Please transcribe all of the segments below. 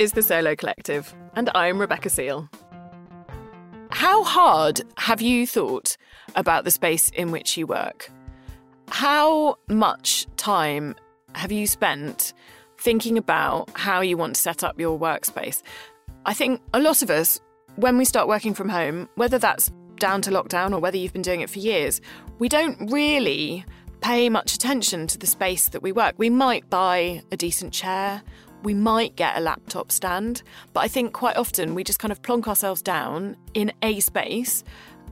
Is the Solo Collective, and I'm Rebecca Seal. How hard have you thought about the space in which you work? How much time have you spent thinking about how you want to set up your workspace? I think a lot of us, when we start working from home, whether that's down to lockdown or whether you've been doing it for years, we don't really pay much attention to the space that we work. We might buy a decent chair we might get a laptop stand, but I think quite often we just kind of plonk ourselves down in a space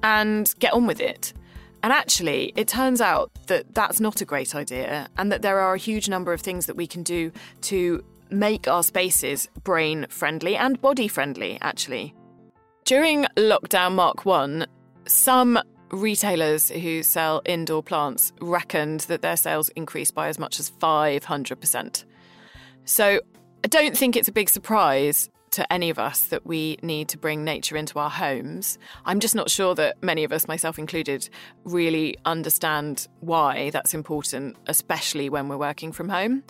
and get on with it. And actually, it turns out that that's not a great idea, and that there are a huge number of things that we can do to make our spaces brain friendly and body friendly, actually. During lockdown Mark 1, some retailers who sell indoor plants reckoned that their sales increased by as much as 500%. So I don't think it's a big surprise to any of us that we need to bring nature into our homes. I'm just not sure that many of us, myself included, really understand why that's important, especially when we're working from home.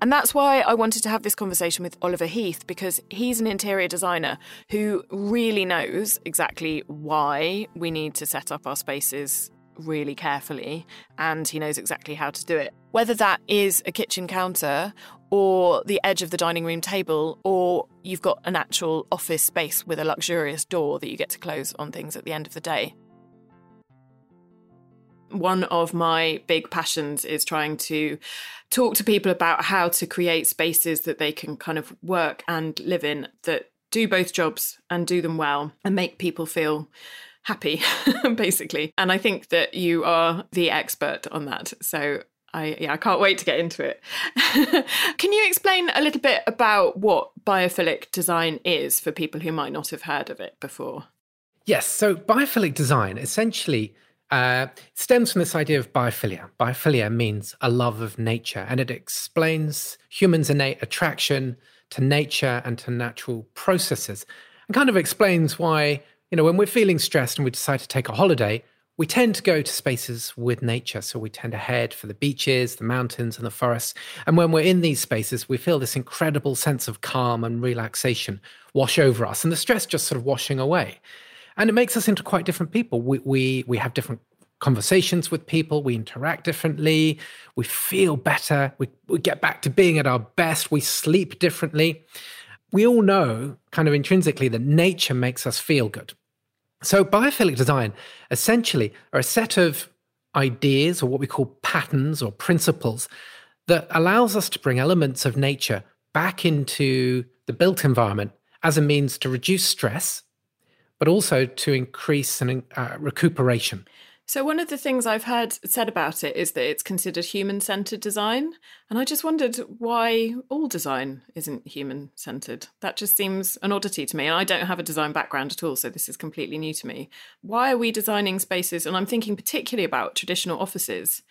And that's why I wanted to have this conversation with Oliver Heath because he's an interior designer who really knows exactly why we need to set up our spaces really carefully and he knows exactly how to do it. Whether that is a kitchen counter or the edge of the dining room table, or you've got an actual office space with a luxurious door that you get to close on things at the end of the day. One of my big passions is trying to talk to people about how to create spaces that they can kind of work and live in that do both jobs and do them well and make people feel happy, basically. And I think that you are the expert on that. So I yeah, I can't wait to get into it. Can you explain a little bit about what biophilic design is for people who might not have heard of it before? Yes, so biophilic design essentially uh, stems from this idea of biophilia. Biophilia means a love of nature, and it explains humans' innate attraction to nature and to natural processes, and kind of explains why you know when we're feeling stressed and we decide to take a holiday, we tend to go to spaces with nature. So we tend to head for the beaches, the mountains, and the forests. And when we're in these spaces, we feel this incredible sense of calm and relaxation wash over us, and the stress just sort of washing away. And it makes us into quite different people. We, we, we have different conversations with people, we interact differently, we feel better, we, we get back to being at our best, we sleep differently. We all know, kind of intrinsically, that nature makes us feel good. So, biophilic design essentially are a set of ideas or what we call patterns or principles that allows us to bring elements of nature back into the built environment as a means to reduce stress, but also to increase an, uh, recuperation. So, one of the things I've heard said about it is that it's considered human centered design. And I just wondered why all design isn't human centered. That just seems an oddity to me. And I don't have a design background at all, so this is completely new to me. Why are we designing spaces? And I'm thinking particularly about traditional offices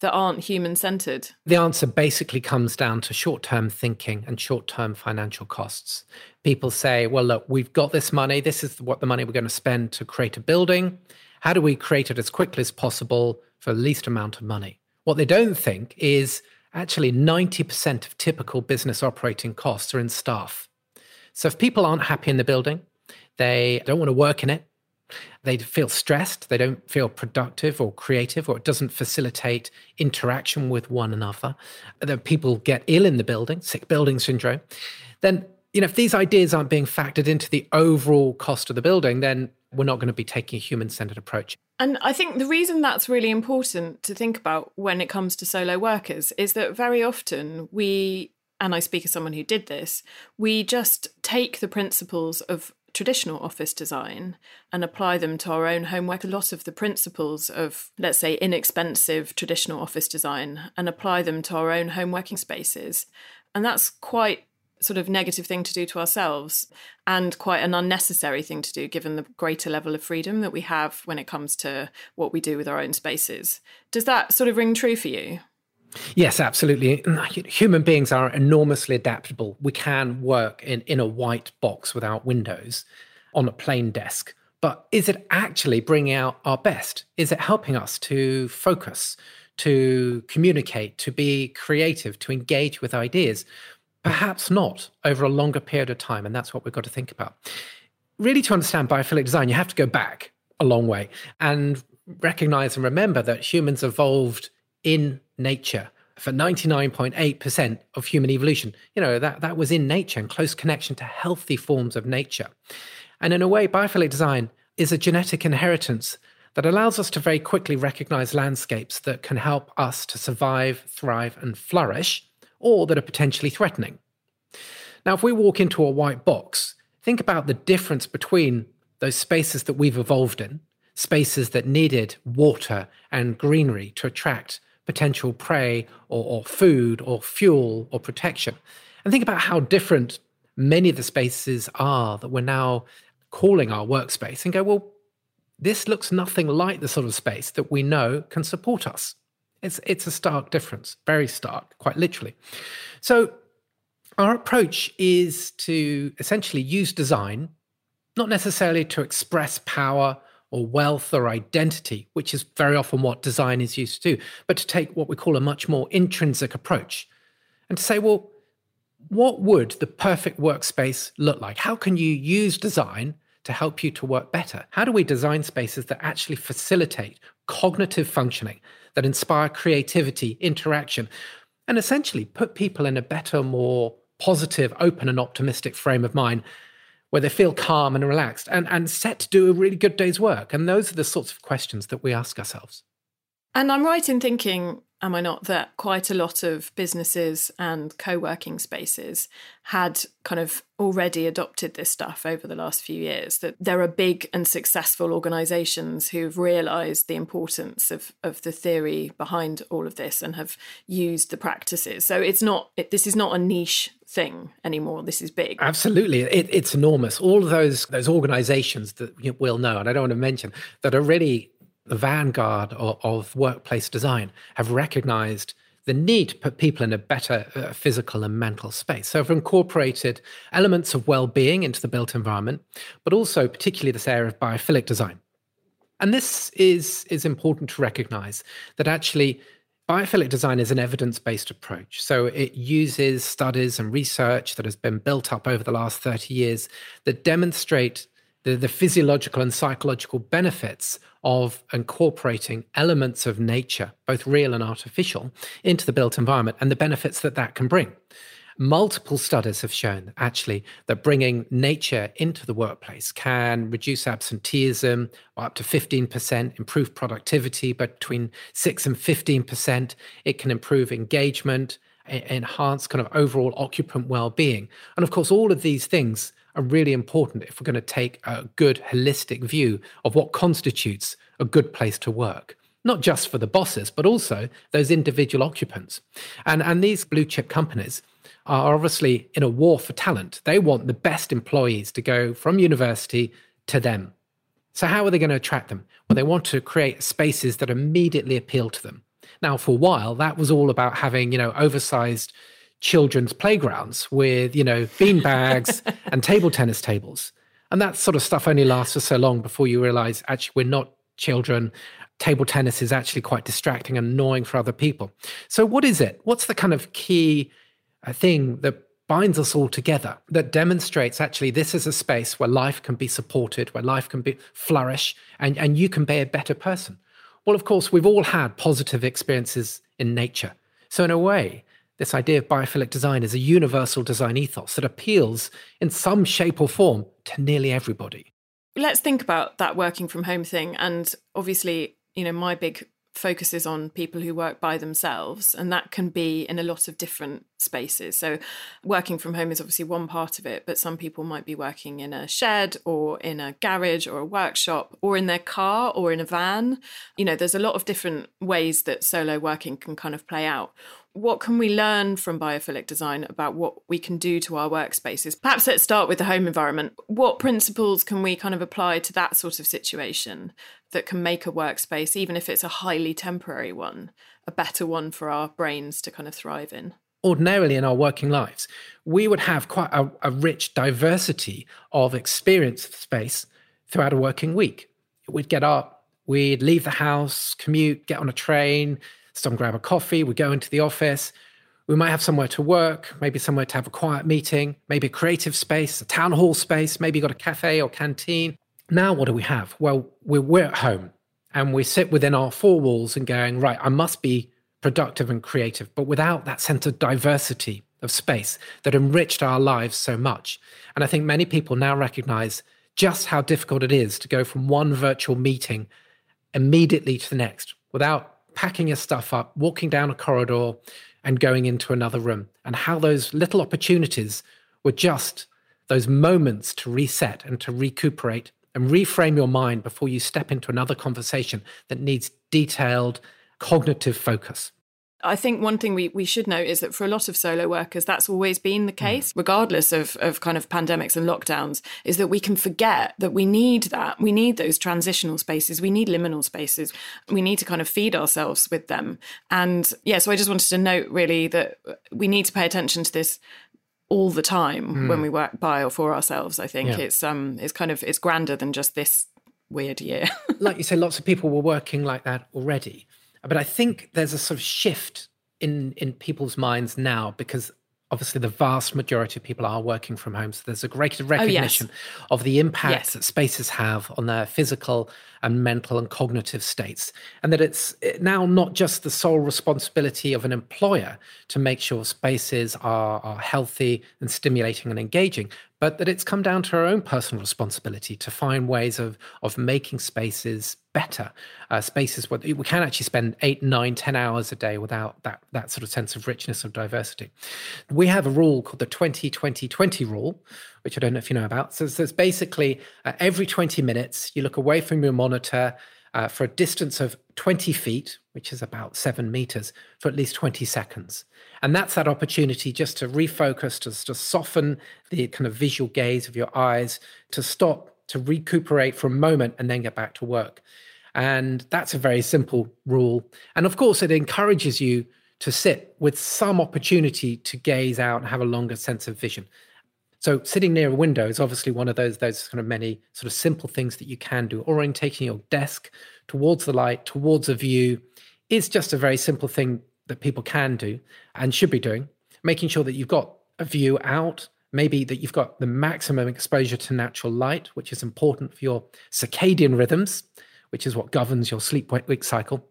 that aren't human centered? The answer basically comes down to short term thinking and short term financial costs. People say, well, look, we've got this money. This is what the money we're going to spend to create a building. How do we create it as quickly as possible for the least amount of money? What they don't think is actually 90% of typical business operating costs are in staff. So if people aren't happy in the building, they don't want to work in it, they feel stressed, they don't feel productive or creative, or it doesn't facilitate interaction with one another, that people get ill in the building, sick building syndrome, then you know, if these ideas aren't being factored into the overall cost of the building, then we're not going to be taking a human centered approach. And I think the reason that's really important to think about when it comes to solo workers is that very often we, and I speak as someone who did this, we just take the principles of traditional office design and apply them to our own homework, a lot of the principles of, let's say, inexpensive traditional office design, and apply them to our own home working spaces. And that's quite sort of negative thing to do to ourselves and quite an unnecessary thing to do given the greater level of freedom that we have when it comes to what we do with our own spaces. Does that sort of ring true for you? Yes, absolutely. Uh, human beings are enormously adaptable. We can work in, in a white box without windows on a plain desk. But is it actually bringing out our best? Is it helping us to focus, to communicate, to be creative, to engage with ideas? Perhaps not over a longer period of time. And that's what we've got to think about. Really, to understand biophilic design, you have to go back a long way and recognize and remember that humans evolved in nature for 99.8% of human evolution. You know, that, that was in nature and close connection to healthy forms of nature. And in a way, biophilic design is a genetic inheritance that allows us to very quickly recognize landscapes that can help us to survive, thrive, and flourish, or that are potentially threatening. Now, if we walk into a white box, think about the difference between those spaces that we've evolved in, spaces that needed water and greenery to attract potential prey or, or food or fuel or protection. And think about how different many of the spaces are that we're now calling our workspace and go, well, this looks nothing like the sort of space that we know can support us. It's, it's a stark difference, very stark, quite literally. So, our approach is to essentially use design, not necessarily to express power or wealth or identity, which is very often what design is used to do, but to take what we call a much more intrinsic approach and to say, well, what would the perfect workspace look like? How can you use design to help you to work better? How do we design spaces that actually facilitate cognitive functioning, that inspire creativity, interaction, and essentially put people in a better, more positive, open, and optimistic frame of mind where they feel calm and relaxed and, and set to do a really good day's work? And those are the sorts of questions that we ask ourselves. And I'm right in thinking, am I not, that quite a lot of businesses and co working spaces had kind of already adopted this stuff over the last few years? That there are big and successful organizations who've realized the importance of, of the theory behind all of this and have used the practices. So it's not, it, this is not a niche thing anymore. This is big. Absolutely, it, it's enormous. All of those those organisations that we'll know, and I don't want to mention that are really the vanguard of, of workplace design, have recognised the need to put people in a better uh, physical and mental space. So, have incorporated elements of well-being into the built environment, but also particularly this area of biophilic design. And this is is important to recognise that actually Biophilic design is an evidence based approach. So it uses studies and research that has been built up over the last 30 years that demonstrate the, the physiological and psychological benefits of incorporating elements of nature, both real and artificial, into the built environment and the benefits that that can bring. Multiple studies have shown actually that bringing nature into the workplace can reduce absenteeism by up to 15%, improve productivity between 6 and 15%. It can improve engagement, enhance kind of overall occupant well-being. And of course, all of these things are really important if we're going to take a good holistic view of what constitutes a good place to work not just for the bosses, but also those individual occupants. And, and these blue chip companies are obviously in a war for talent. They want the best employees to go from university to them. So, how are they going to attract them? Well, they want to create spaces that immediately appeal to them. Now, for a while, that was all about having, you know, oversized children's playgrounds with, you know, bean bags and table tennis tables. And that sort of stuff only lasts for so long before you realize actually we're not children. Table tennis is actually quite distracting and annoying for other people. So, what is it? What's the kind of key a thing that binds us all together that demonstrates actually this is a space where life can be supported, where life can be flourish, and, and you can be a better person. Well, of course, we've all had positive experiences in nature. So, in a way, this idea of biophilic design is a universal design ethos that appeals in some shape or form to nearly everybody. Let's think about that working from home thing. And obviously, you know, my big focuses on people who work by themselves, and that can be in a lot of different spaces. So, working from home is obviously one part of it, but some people might be working in a shed or in a garage or a workshop or in their car or in a van. You know, there's a lot of different ways that solo working can kind of play out what can we learn from biophilic design about what we can do to our workspaces? Perhaps let's start with the home environment. What principles can we kind of apply to that sort of situation that can make a workspace, even if it's a highly temporary one, a better one for our brains to kind of thrive in? Ordinarily, in our working lives, we would have quite a, a rich diversity of experience of space throughout a working week. We'd get up, we'd leave the house, commute, get on a train, some grab a coffee, we go into the office. We might have somewhere to work, maybe somewhere to have a quiet meeting, maybe a creative space, a town hall space, maybe you've got a cafe or canteen. Now, what do we have? Well, we're, we're at home and we sit within our four walls and going, right, I must be productive and creative, but without that sense of diversity of space that enriched our lives so much. And I think many people now recognize just how difficult it is to go from one virtual meeting immediately to the next without packing your stuff up, walking down a corridor, and going into another room, and how those little opportunities were just those moments to reset and to recuperate and reframe your mind before you step into another conversation that needs detailed cognitive focus. I think one thing we, we should note is that for a lot of solo workers, that's always been the mm. case, regardless of, of kind of pandemics and lockdowns, is that we can forget that we need that. We need those transitional spaces. We need liminal spaces. We need to kind of feed ourselves with them. And yeah, so I just wanted to note really that we need to pay attention to this all the time mm. when we work by or for ourselves. I think yeah. it's um it's kind of it's grander than just this weird year. like you say, lots of people were working like that already. But I think there's a sort of shift in in people's minds now because obviously the vast majority of people are working from home. So there's a greater recognition oh, yes. of the impact yes. that spaces have on their physical and mental and cognitive states. And that it's now not just the sole responsibility of an employer to make sure spaces are, are healthy and stimulating and engaging, but that it's come down to our own personal responsibility to find ways of, of making spaces better, uh, spaces where we can actually spend eight, nine, ten hours a day without that, that sort of sense of richness of diversity. We have a rule called the 20 20 20 rule, which I don't know if you know about. So it's basically uh, every 20 minutes, you look away from your monitor uh, for a distance of 20 feet, which is about seven meters, for at least 20 seconds. And that's that opportunity just to refocus, to, to soften the kind of visual gaze of your eyes, to stop, to recuperate for a moment, and then get back to work. And that's a very simple rule. And of course, it encourages you to sit with some opportunity to gaze out and have a longer sense of vision. So sitting near a window is obviously one of those those kind of many sort of simple things that you can do. Orientating your desk towards the light, towards a view, is just a very simple thing that people can do and should be doing. Making sure that you've got a view out, maybe that you've got the maximum exposure to natural light, which is important for your circadian rhythms, which is what governs your sleep wake cycle.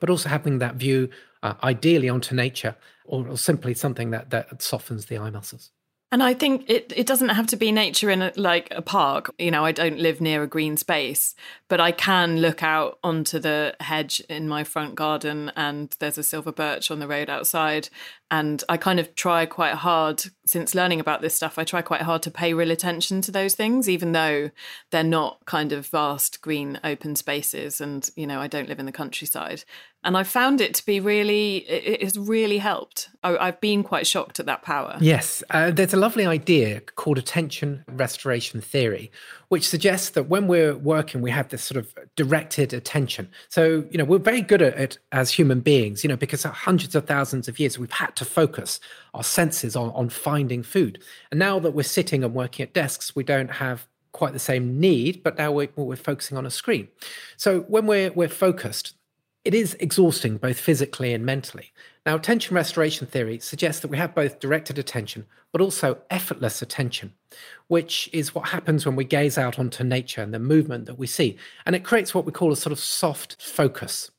But also having that view, uh, ideally onto nature, or, or simply something that that softens the eye muscles. And I think it, it doesn't have to be nature in a, like a park. You know, I don't live near a green space, but I can look out onto the hedge in my front garden and there's a silver birch on the road outside. And I kind of try quite hard, since learning about this stuff, I try quite hard to pay real attention to those things, even though they're not kind of vast green open spaces. And, you know, I don't live in the countryside and I found it to be really, it has really helped. I, have been quite shocked at that power. Yes, uh, there's a lovely idea called attention restoration theory, which suggests that when we're working, we have this sort of directed attention. So, you know, we're very good at it as human beings, you know, because hundreds of thousands of years we've had to focus our senses on, on finding food. And now that we're sitting and working at desks, we don't have quite the same need, but now we're, we're focusing on a screen. So when we're, we're focused, it is exhausting both physically and mentally. Now, attention restoration theory suggests that we have both directed attention, but also effortless attention, which is what happens when we gaze out onto nature and the movement that we see. And it creates what we call a sort of soft focus.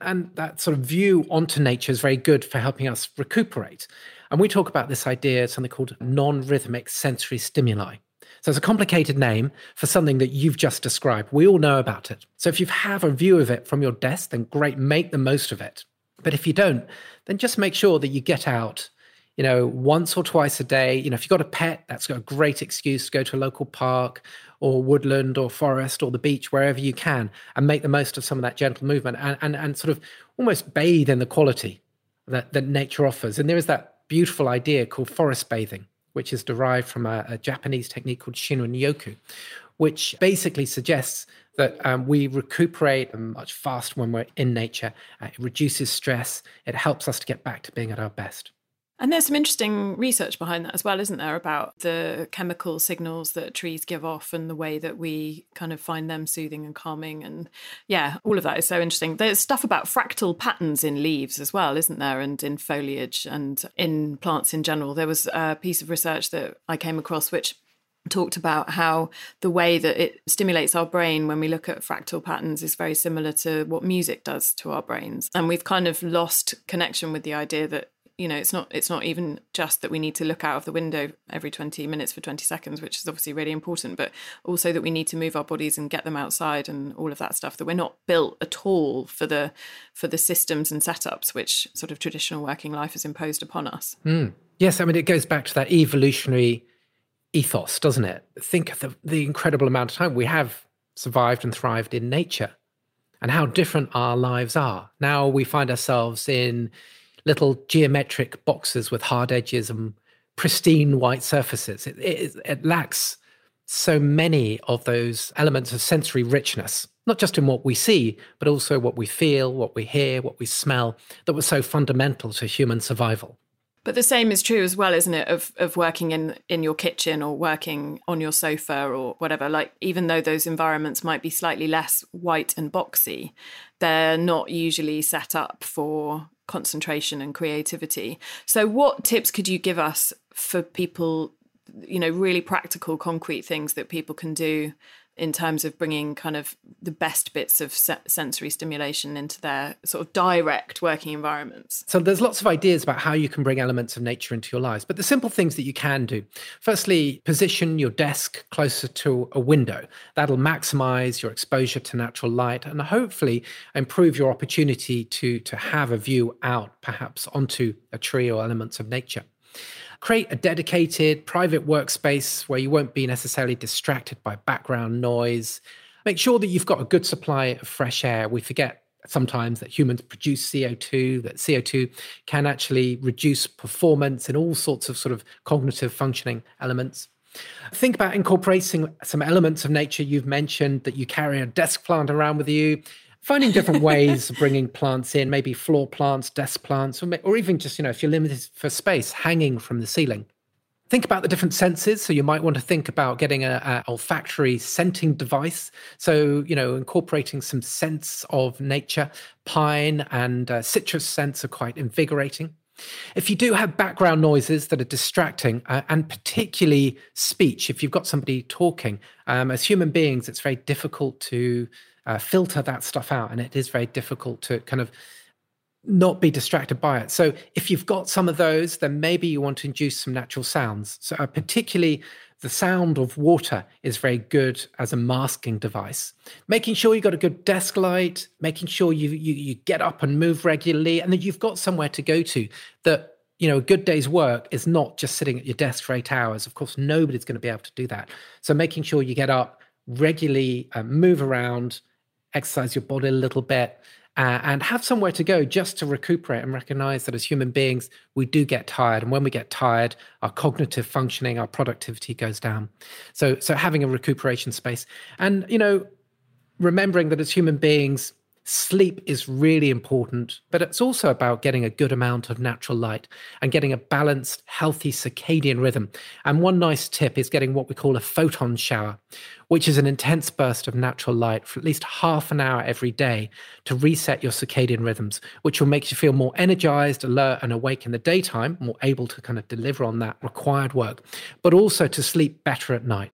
And that sort of view onto nature is very good for helping us recuperate. And we talk about this idea, something called non rhythmic sensory stimuli. So it's a complicated name for something that you've just described. We all know about it. So if you have a view of it from your desk, then great, make the most of it. But if you don't, then just make sure that you get out, you know, once or twice a day. You know, if you've got a pet, that's got a great excuse to go to a local park or woodland or forest or the beach, wherever you can, and make the most of some of that gentle movement and, and, and sort of almost bathe in the quality that, that nature offers. And there is that beautiful idea called forest bathing, which is derived from a, a Japanese technique called Shinrin Yoku, which basically suggests that um, we recuperate much faster when we're in nature. Uh, it reduces stress. It helps us to get back to being at our best. And there's some interesting research behind that as well, isn't there, about the chemical signals that trees give off and the way that we kind of find them soothing and calming. And yeah, all of that is so interesting. There's stuff about fractal patterns in leaves as well, isn't there? And in foliage and in plants in general. There was a piece of research that I came across which talked about how the way that it stimulates our brain when we look at fractal patterns is very similar to what music does to our brains and we've kind of lost connection with the idea that you know it's not it's not even just that we need to look out of the window every 20 minutes for 20 seconds which is obviously really important but also that we need to move our bodies and get them outside and all of that stuff that we're not built at all for the for the systems and setups which sort of traditional working life has imposed upon us. Mm. yes i mean it goes back to that evolutionary ethos doesn't it? Think of the, the incredible amount of time we have survived and thrived in nature and how different our lives are. Now we find ourselves in little geometric boxes with hard edges and pristine white surfaces. It, it, it, lacks so many of those elements of sensory richness, not just in what we see, but also what we feel, what we hear, what we smell, that was so fundamental to human survival. But the same is true as well, isn't it, of of working in in your kitchen or working on your sofa or whatever. Like even though those environments might be slightly less white and boxy, they're not usually set up for concentration and creativity. So, what tips could you give us for people, you know, really practical, concrete things that people can do in terms of bringing kind of the best bits of se- sensory stimulation into their sort of direct working environments. So there's lots of ideas about how you can bring elements of nature into your lives, but the simple things that you can do. Firstly, position your desk closer to a window. That'll maximize your exposure to natural light and hopefully improve your opportunity to to have a view out perhaps onto a tree or elements of nature create a dedicated private workspace where you won't be necessarily distracted by background noise. Make sure that you've got a good supply of fresh air. We forget sometimes that humans produce CO2, that CO2 can actually reduce performance in all sorts of sort of cognitive functioning elements. Think about incorporating some elements of nature you've mentioned that you carry a desk plant around with you finding different ways of bringing plants in, maybe floor plants, desk plants, or, or even just, you know, if you're limited for space, hanging from the ceiling. Think about the different senses. So you might want to think about getting a, a olfactory scenting device. So, you know, incorporating some scents of nature. Pine and uh, citrus scents are quite invigorating. If you do have background noises that are distracting, uh, and particularly speech, if you've got somebody talking, um, as human beings, it's very difficult to uh, filter that stuff out. And it is very difficult to kind of not be distracted by it. So if you've got some of those, then maybe you want to induce some natural sounds. So uh, particularly the sound of water is very good as a masking device. Making sure you've got a good desk light, making sure you, you you get up and move regularly, and that you've got somewhere to go to. That you know, a good day's work is not just sitting at your desk for eight hours. Of course, nobody's going to be able to do that. So making sure you get up regularly, uh, move around, exercise your body a little bit, uh, and have somewhere to go just to recuperate and recognize that as human beings, we do get tired. And when we get tired, our cognitive functioning, our productivity goes down. So, so having a recuperation space and, you know, remembering that as human beings, Sleep is really important, but it's also about getting a good amount of natural light and getting a balanced, healthy circadian rhythm. And one nice tip is getting what we call a photon shower, which is an intense burst of natural light for at least half an hour every day to reset your circadian rhythms, which will make you feel more energized, alert, and awake in the daytime, more able to kind of deliver on that required work, but also to sleep better at night.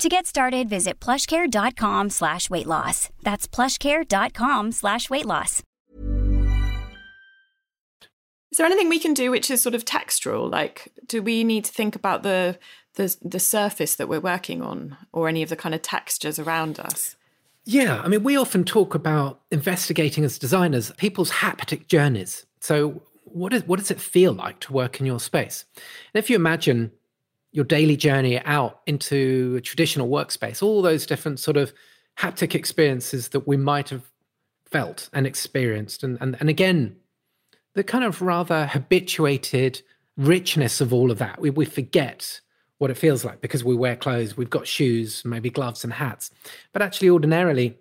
To get started, visit plushcare.com slash weight loss. That's plushcare.com slash weight loss. Is there anything we can do which is sort of textural? Like, do we need to think about the the, the surface that we're working on or any of the kind of textures around us? Yeah, I mean, we often talk about investigating as designers people's haptic journeys. So, what, is, what does it feel like to work in your space? And if you imagine your daily journey out into a traditional workspace, all those different sort of haptic experiences that we might have felt and experienced. And, and, and again, the kind of rather habituated richness of all of that. We, we forget what it feels like because we wear clothes, we've got shoes, maybe gloves and hats. But actually, ordinarily,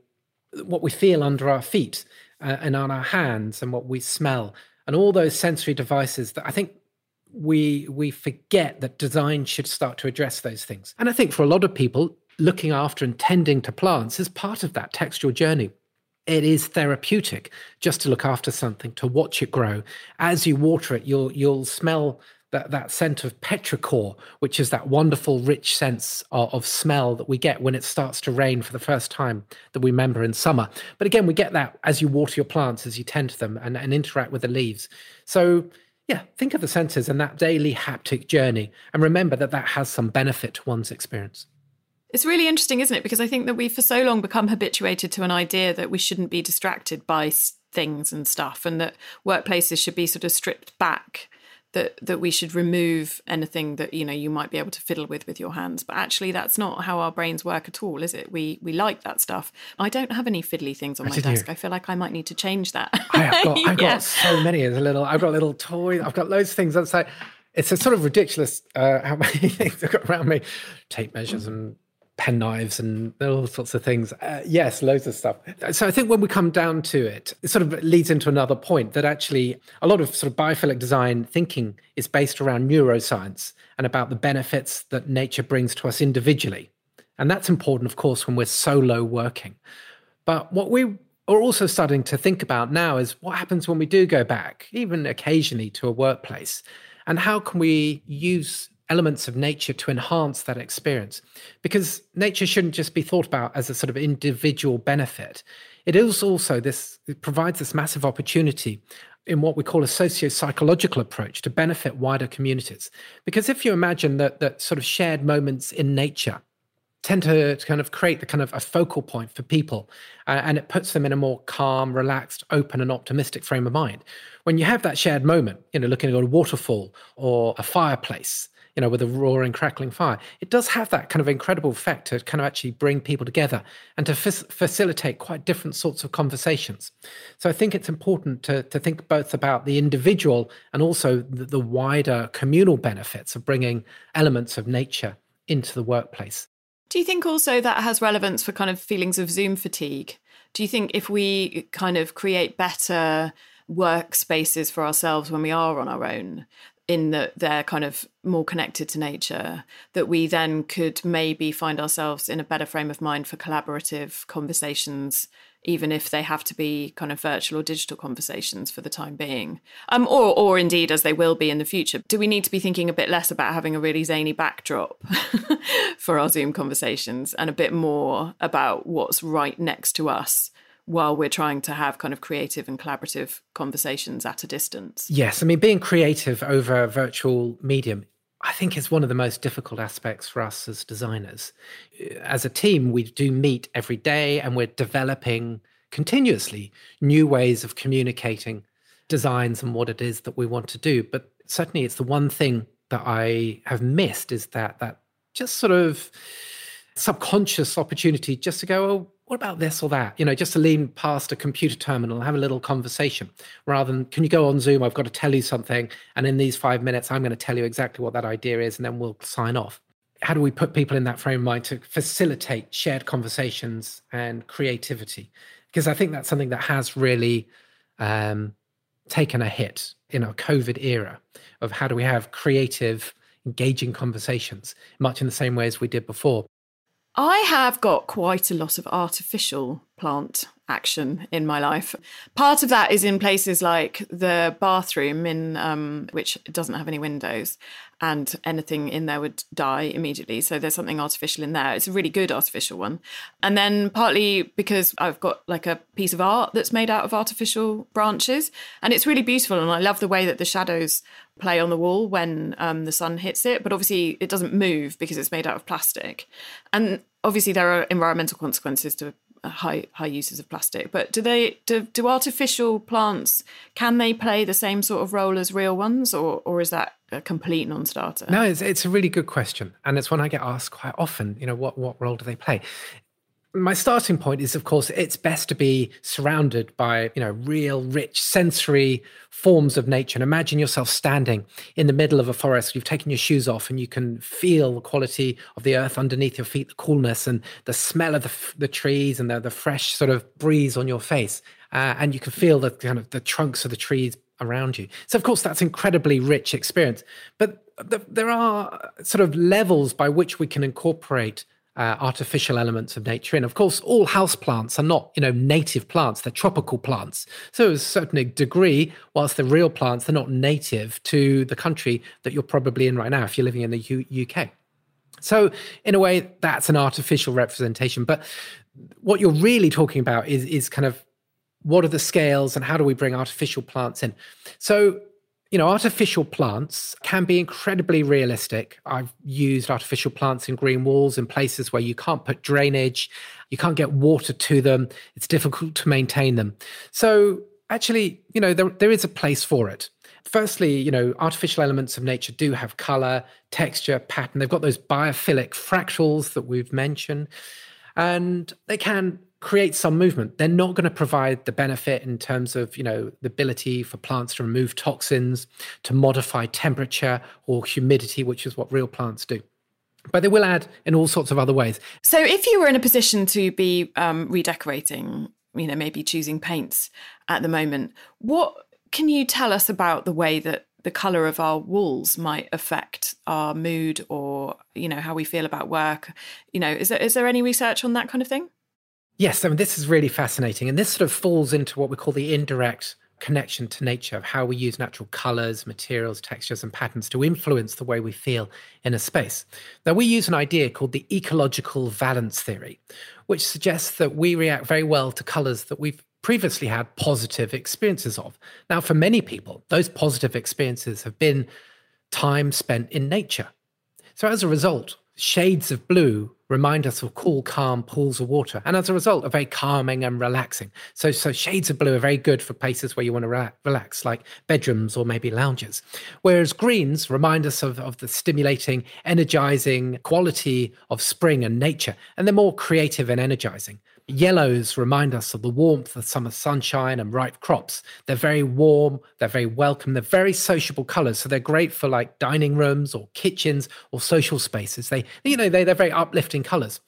what we feel under our feet uh, and on our hands and what we smell and all those sensory devices that I think we we forget that design should start to address those things. And I think for a lot of people, looking after and tending to plants is part of that textual journey. It is therapeutic just to look after something, to watch it grow. As you water it, you'll you'll smell that, that scent of petrichor, which is that wonderful, rich sense of, of, smell that we get when it starts to rain for the first time that we remember in summer. But again, we get that as you water your plants, as you tend to them and, and interact with the leaves. So, yeah, think of the senses and that daily haptic journey, and remember that that has some benefit to one's experience. It's really interesting, isn't it? Because I think that we've for so long become habituated to an idea that we shouldn't be distracted by things and stuff, and that workplaces should be sort of stripped back that that we should remove anything that you know you might be able to fiddle with with your hands. But actually that's not how our brains work at all is it? We we like that stuff. I don't have any fiddly things on I my desk. i feel like i might need to change that. I have got, I've yeah. got so many as a little i've got little toys i've got loads of things. Like it's a sort of ridiculous uh, how many things i've got around me. Tape measures and pen knives and all sorts of things. Uh, yes, loads of stuff. So I think when we come down to it, it sort of leads into another point that actually a lot of sort of biophilic design thinking is based around neuroscience and about the benefits that nature brings to us individually. And that's important, of course, when we're solo working. But what we are also starting to think about now is what happens when we do go back, even occasionally, to a workplace, and how can we use elements of nature to enhance that experience. Because nature shouldn't just be thought about as a sort of individual benefit. It is also this it provides this massive opportunity in what we call a socio-psychological approach to benefit wider communities. Because if you imagine that that sort of shared moments in nature tend to, to kind of create the kind of a focal point for people uh, and it puts them in a more calm relaxed open and optimistic frame of mind. When you have that shared moment you know looking at a waterfall or a fireplace you know, with a roaring, crackling fire. It does have that kind of incredible effect to kind of actually bring people together and to f- facilitate quite different sorts of conversations. So I think it's important to, to think both about the individual and also the, the wider communal benefits of bringing elements of nature into the workplace. Do you think also that has relevance for kind of feelings of Zoom fatigue? Do you think if we kind of create better workspaces for ourselves when we are on our own, in that they're kind of more connected to nature, that we then could maybe find ourselves in a better frame of mind for collaborative conversations, even if they have to be kind of virtual or digital conversations for the time being, um, or or indeed as they will be in the future. Do we need to be thinking a bit less about having a really zany backdrop for our Zoom conversations and a bit more about what's right next to us? While we're trying to have kind of creative and collaborative conversations at a distance. Yes, I mean, being creative over a virtual medium, I think is one of the most difficult aspects for us as designers. As a team, we do meet every day and we're developing continuously new ways of communicating designs and what it is that we want to do. But certainly it's the one thing that I have missed is that that just sort of subconscious opportunity just to go, oh, what about this or that? You know, just to lean past a computer terminal and have a little conversation rather than, can you go on Zoom? I've got to tell you something. And in these five minutes, I'm going to tell you exactly what that idea is, and then we'll sign off. How do we put people in that frame of mind to facilitate shared conversations and creativity? Because I think that's something that has really um, taken a hit in our COVID era of how do we have creative, engaging conversations, much in the same way as we did before. I have got quite a lot of artificial plant action in my life. Part of that is in places like the bathroom, in um, which doesn't have any windows, and anything in there would die immediately. So there's something artificial in there. It's a really good artificial one. And then partly because I've got like a piece of art that's made out of artificial branches, and it's really beautiful. And I love the way that the shadows play on the wall when um, the sun hits it. But obviously, it doesn't move because it's made out of plastic. And obviously, there are environmental consequences to high high uses of plastic. But do they do, do artificial plants can they play the same sort of role as real ones, or or is that a complete non-starter? No, it's it's a really good question, and it's one I get asked quite often. You know, what what role do they play? My starting point is of course it's best to be surrounded by you know real rich sensory forms of nature. And imagine yourself standing in the middle of a forest. You've taken your shoes off and you can feel the quality of the earth underneath your feet the coolness and the smell of the, the trees and the, the fresh sort of breeze on your face. Uh, and you can feel the kind of the trunks of the trees around you. So of course that's incredibly rich experience. But the, there are sort of levels by which we can incorporate uh, artificial elements of nature in. Of course, all house plants are not, you know, native plants; they're tropical plants. So, to a certain degree, whilst they're real plants, they're not native to the country that you're probably in right now if you're living in the U- UK. So, in a way, that's an artificial representation. But what you're really talking about is is kind of what are the scales and how do we bring artificial plants in? So, you know, artificial plants can be incredibly realistic. I've used artificial plants in green walls in places where you can't put drainage, you can't get water to them, it's difficult to maintain them. So, actually, you know, there, there is a place for it. Firstly, you know, artificial elements of nature do have color, texture, pattern. They've got those biophilic fractals that we've mentioned, and they can create some movement. They're not going to provide the benefit in terms of, you know, the ability for plants to remove toxins, to modify temperature or humidity, which is what real plants do. But they will add in all sorts of other ways. So, if you were in a position to be um, redecorating, you know, maybe choosing paints at the moment, what can you tell us about the way that the color of our walls might affect our mood or you know how we feel about work you know is there is there any research on that kind of thing Yes, I mean, this is really fascinating. And this sort of falls into what we call the indirect connection to nature of how we use natural colors, materials, textures, and patterns to influence the way we feel in a space. Now, we use an idea called the ecological valence theory, which suggests that we react very well to colors that we've previously had positive experiences of. Now, for many people, those positive experiences have been time spent in nature. So, as a result, shades of blue remind us of cool, calm pools of water. And as a result, are very calming and relaxing. So, so shades of blue are very good for places where you want to relax, like bedrooms or maybe lounges. Whereas greens remind us of, of the stimulating, energizing quality of spring and nature. And they're more creative and energizing. Yellows remind us of the warmth of summer sunshine and ripe crops. They're very warm, they're very welcome, they're very sociable colors. So they're great for like dining rooms or kitchens or social spaces. They, you know, they, they're very uplifting colors.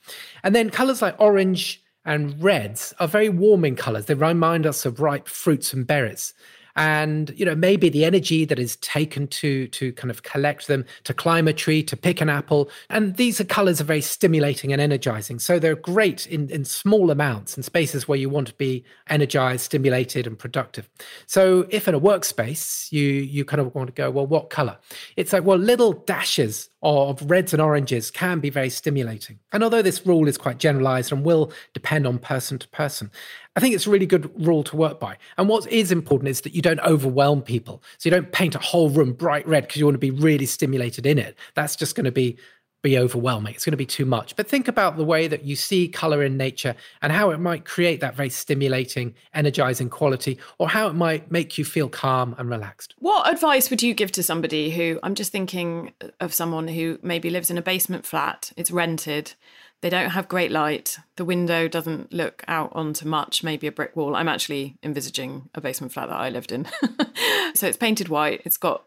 And then colors like orange and reds are very warming colors. They remind us of ripe fruits and berries and you know maybe the energy that is taken to to kind of collect them to climb a tree to pick an apple. And these are colors are very stimulating and energizing. So they're great in in small amounts in spaces where you want to be energized stimulated and productive. So if in a workspace you you kind of want to go well what color? It's like well little dashes of reds and oranges can be very stimulating. And although this rule is quite generalized and will depend on person to person, I think it's a really good rule to work by. And what is important is that you don't overwhelm people. So you don't paint a whole room bright red because you want to be really stimulated in it. That's just going to be be overwhelming. It's going to be too much. But think about the way that you see color in nature and how it might create that very stimulating, energizing quality, or how it might make you feel calm and relaxed. What advice would you give to somebody who, I'm just thinking of someone who maybe lives in a basement flat, it's rented, they don't have great light, the window doesn't look out onto much, maybe a brick wall. I'm actually envisaging a basement flat that I lived in. so it's painted white, it's got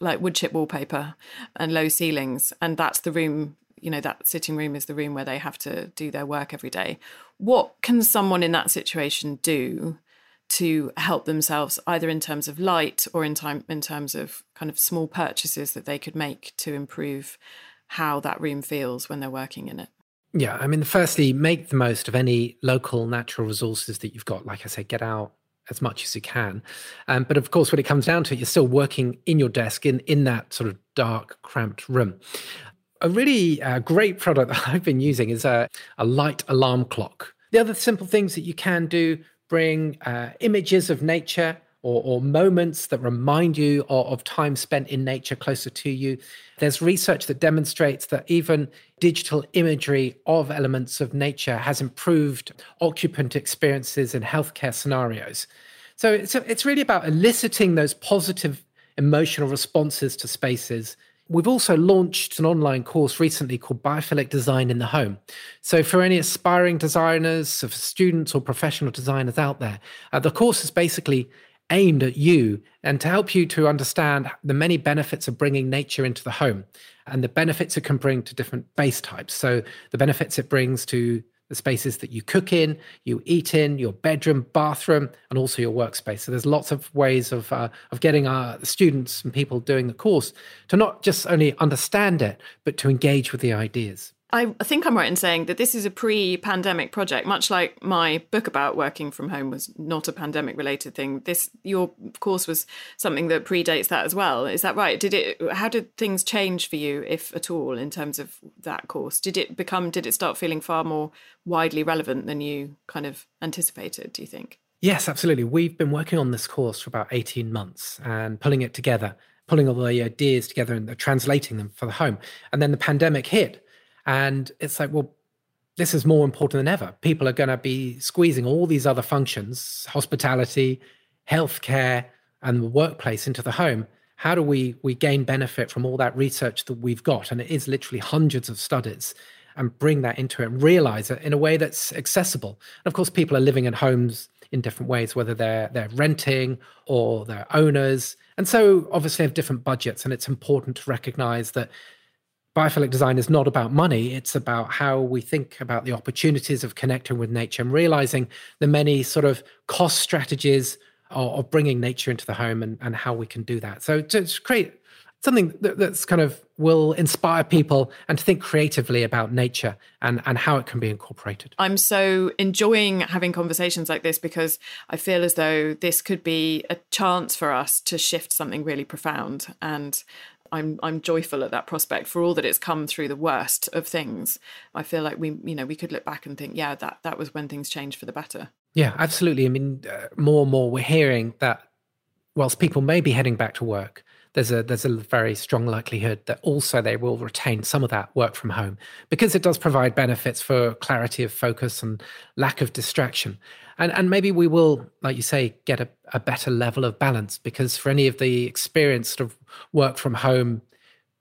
like wood chip wallpaper and low ceilings. And that's the room you know that sitting room is the room where they have to do their work every day. What can someone in that situation do to help themselves either in terms of light or in time in terms of kind of small purchases that they could make to improve how that room feels when they're working in it yeah i mean firstly make the most of any local natural resources that you've got like i say get out as much as you can. Um, but of course, when it comes down to it, you're still working in your desk in, in that sort of dark, cramped room. A really uh, great product that I've been using is a, a light alarm clock. The other simple things that you can do bring uh, images of nature or, or moments that remind you of, of time spent in nature closer to you. There's research that demonstrates that even digital imagery of elements of nature has improved occupant experiences in healthcare scenarios. So it's, it's really about eliciting those positive emotional responses to spaces We've also launched an online course recently called Biophilic Design in the Home. So, for any aspiring designers, of students or professional designers out there, uh, the course is basically aimed at you and to help you to understand the many benefits of bringing nature into the home and the benefits it can bring to different base types. So, the benefits it brings to the spaces that you cook in, you eat in, your bedroom, bathroom, and also your workspace. So there's lots of ways of uh, of getting our students and people doing the course to not just only understand it, but to engage with the ideas. I think I'm right in saying that this is a pre pandemic project, much like my book about working from home was not a pandemic related thing. This, your course was something that predates that as well. Is that right? Did it, how did things change for you, if at all, in terms of that course? Did it become, did it start feeling far more widely relevant than you kind of anticipated, do you think? Yes, absolutely. We've been working on this course for about 18 months and pulling it together, pulling all the ideas together and translating them for the home. And then the pandemic hit and it's like, well, this is more important than ever. People are going to be squeezing all these other functions, hospitality, healthcare, and the workplace into the home. How do we we gain benefit from all that research that we've got? And it is literally hundreds of studies and bring that into it and realize it in a way that's accessible. And of course, people are living in homes in different ways, whether they're they're renting or they're owners. And so obviously have different budgets. And it's important to recognize that biophilic design is not about money it's about how we think about the opportunities of connecting with nature and realizing the many sort of cost strategies of, of bringing nature into the home and, and how we can do that so to, to create something that, that's kind of will inspire people and to think creatively about nature and, and how it can be incorporated. I'm so enjoying having conversations like this because I feel as though this could be a chance for us to shift something really profound. And I'm I'm joyful at that prospect for all that it's come through the worst of things. I feel like we you know we could look back and think, yeah, that that was when things changed for the better. Yeah, absolutely. I mean, uh, more and more we're hearing that whilst people may be heading back to work, there's a there's a very strong likelihood that also they will retain some of that work from home because it does provide benefits for clarity of focus and lack of distraction. And and maybe we will like you say get a, a better level of balance because for any of the experienced of work from home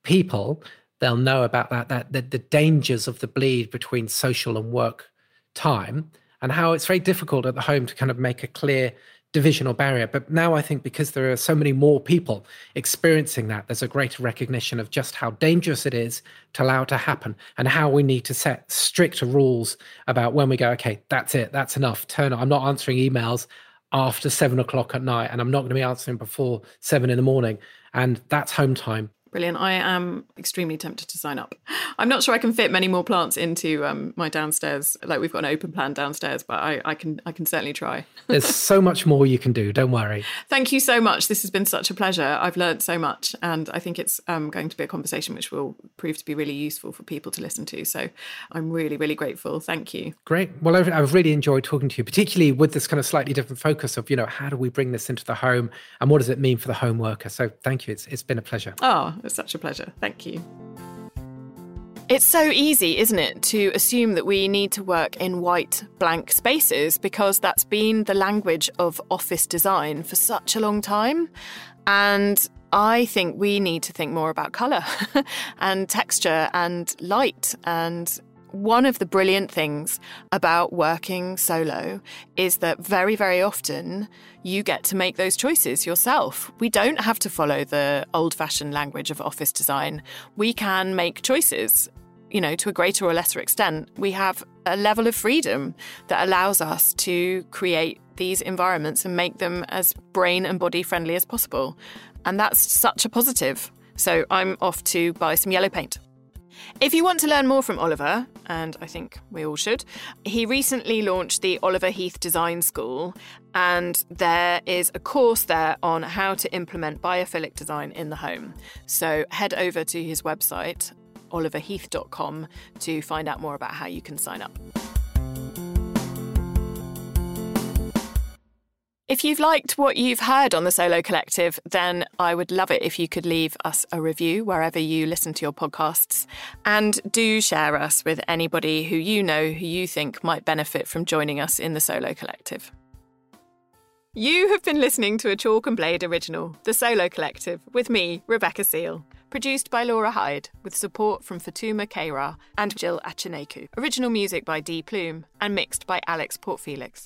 people they'll know about that that the, the dangers of the bleed between social and work time and how it's very difficult at the home to kind of make a clear division or barrier. But now I think because there are so many more people experiencing that, there's a greater recognition of just how dangerous it is to allow it to happen and how we need to set stricter rules about when we go, okay, that's it, that's enough. Turn I'm not answering emails after seven o'clock at night and I'm not going to be answering before seven in the morning. And that's home time. Brilliant. I am extremely tempted to sign up. I'm not sure I can fit many more plants into um, my downstairs. Like we've got an open plan downstairs, but I, I can I can certainly try. There's so much more you can do. Don't worry. Thank you so much. This has been such a pleasure. I've learned so much, and I think it's um, going to be a conversation which will prove to be really useful for people to listen to. So I'm really really grateful. Thank you. Great. Well, I've, I've really enjoyed talking to you, particularly with this kind of slightly different focus of you know how do we bring this into the home and what does it mean for the home worker. So thank you. It's it's been a pleasure. Oh, it's such a pleasure. Thank you. It's so easy, isn't it, to assume that we need to work in white, blank spaces because that's been the language of office design for such a long time. And I think we need to think more about colour and texture and light. And one of the brilliant things about working solo is that very, very often you get to make those choices yourself. We don't have to follow the old fashioned language of office design. We can make choices you know, to a greater or lesser extent, we have a level of freedom that allows us to create these environments and make them as brain and body friendly as possible. And that's such a positive. So I'm off to buy some yellow paint. If you want to learn more from Oliver, and I think we all should, he recently launched the Oliver Heath Design School, and there is a course there on how to implement biophilic design in the home. So head over to his website, oliverheath.com to find out more about how you can sign up. If you've liked what you've heard on the Solo Collective, then I would love it if you could leave us a review wherever you listen to your podcasts. And do share us with anybody who you know who you think might benefit from joining us in the Solo Collective. You have been listening to a Chalk and Blade original, The Solo Collective, with me, Rebecca Seal. Produced by Laura Hyde, with support from Fatuma Keira and Jill Achineku. Original music by D. Plume, and mixed by Alex Portfelix.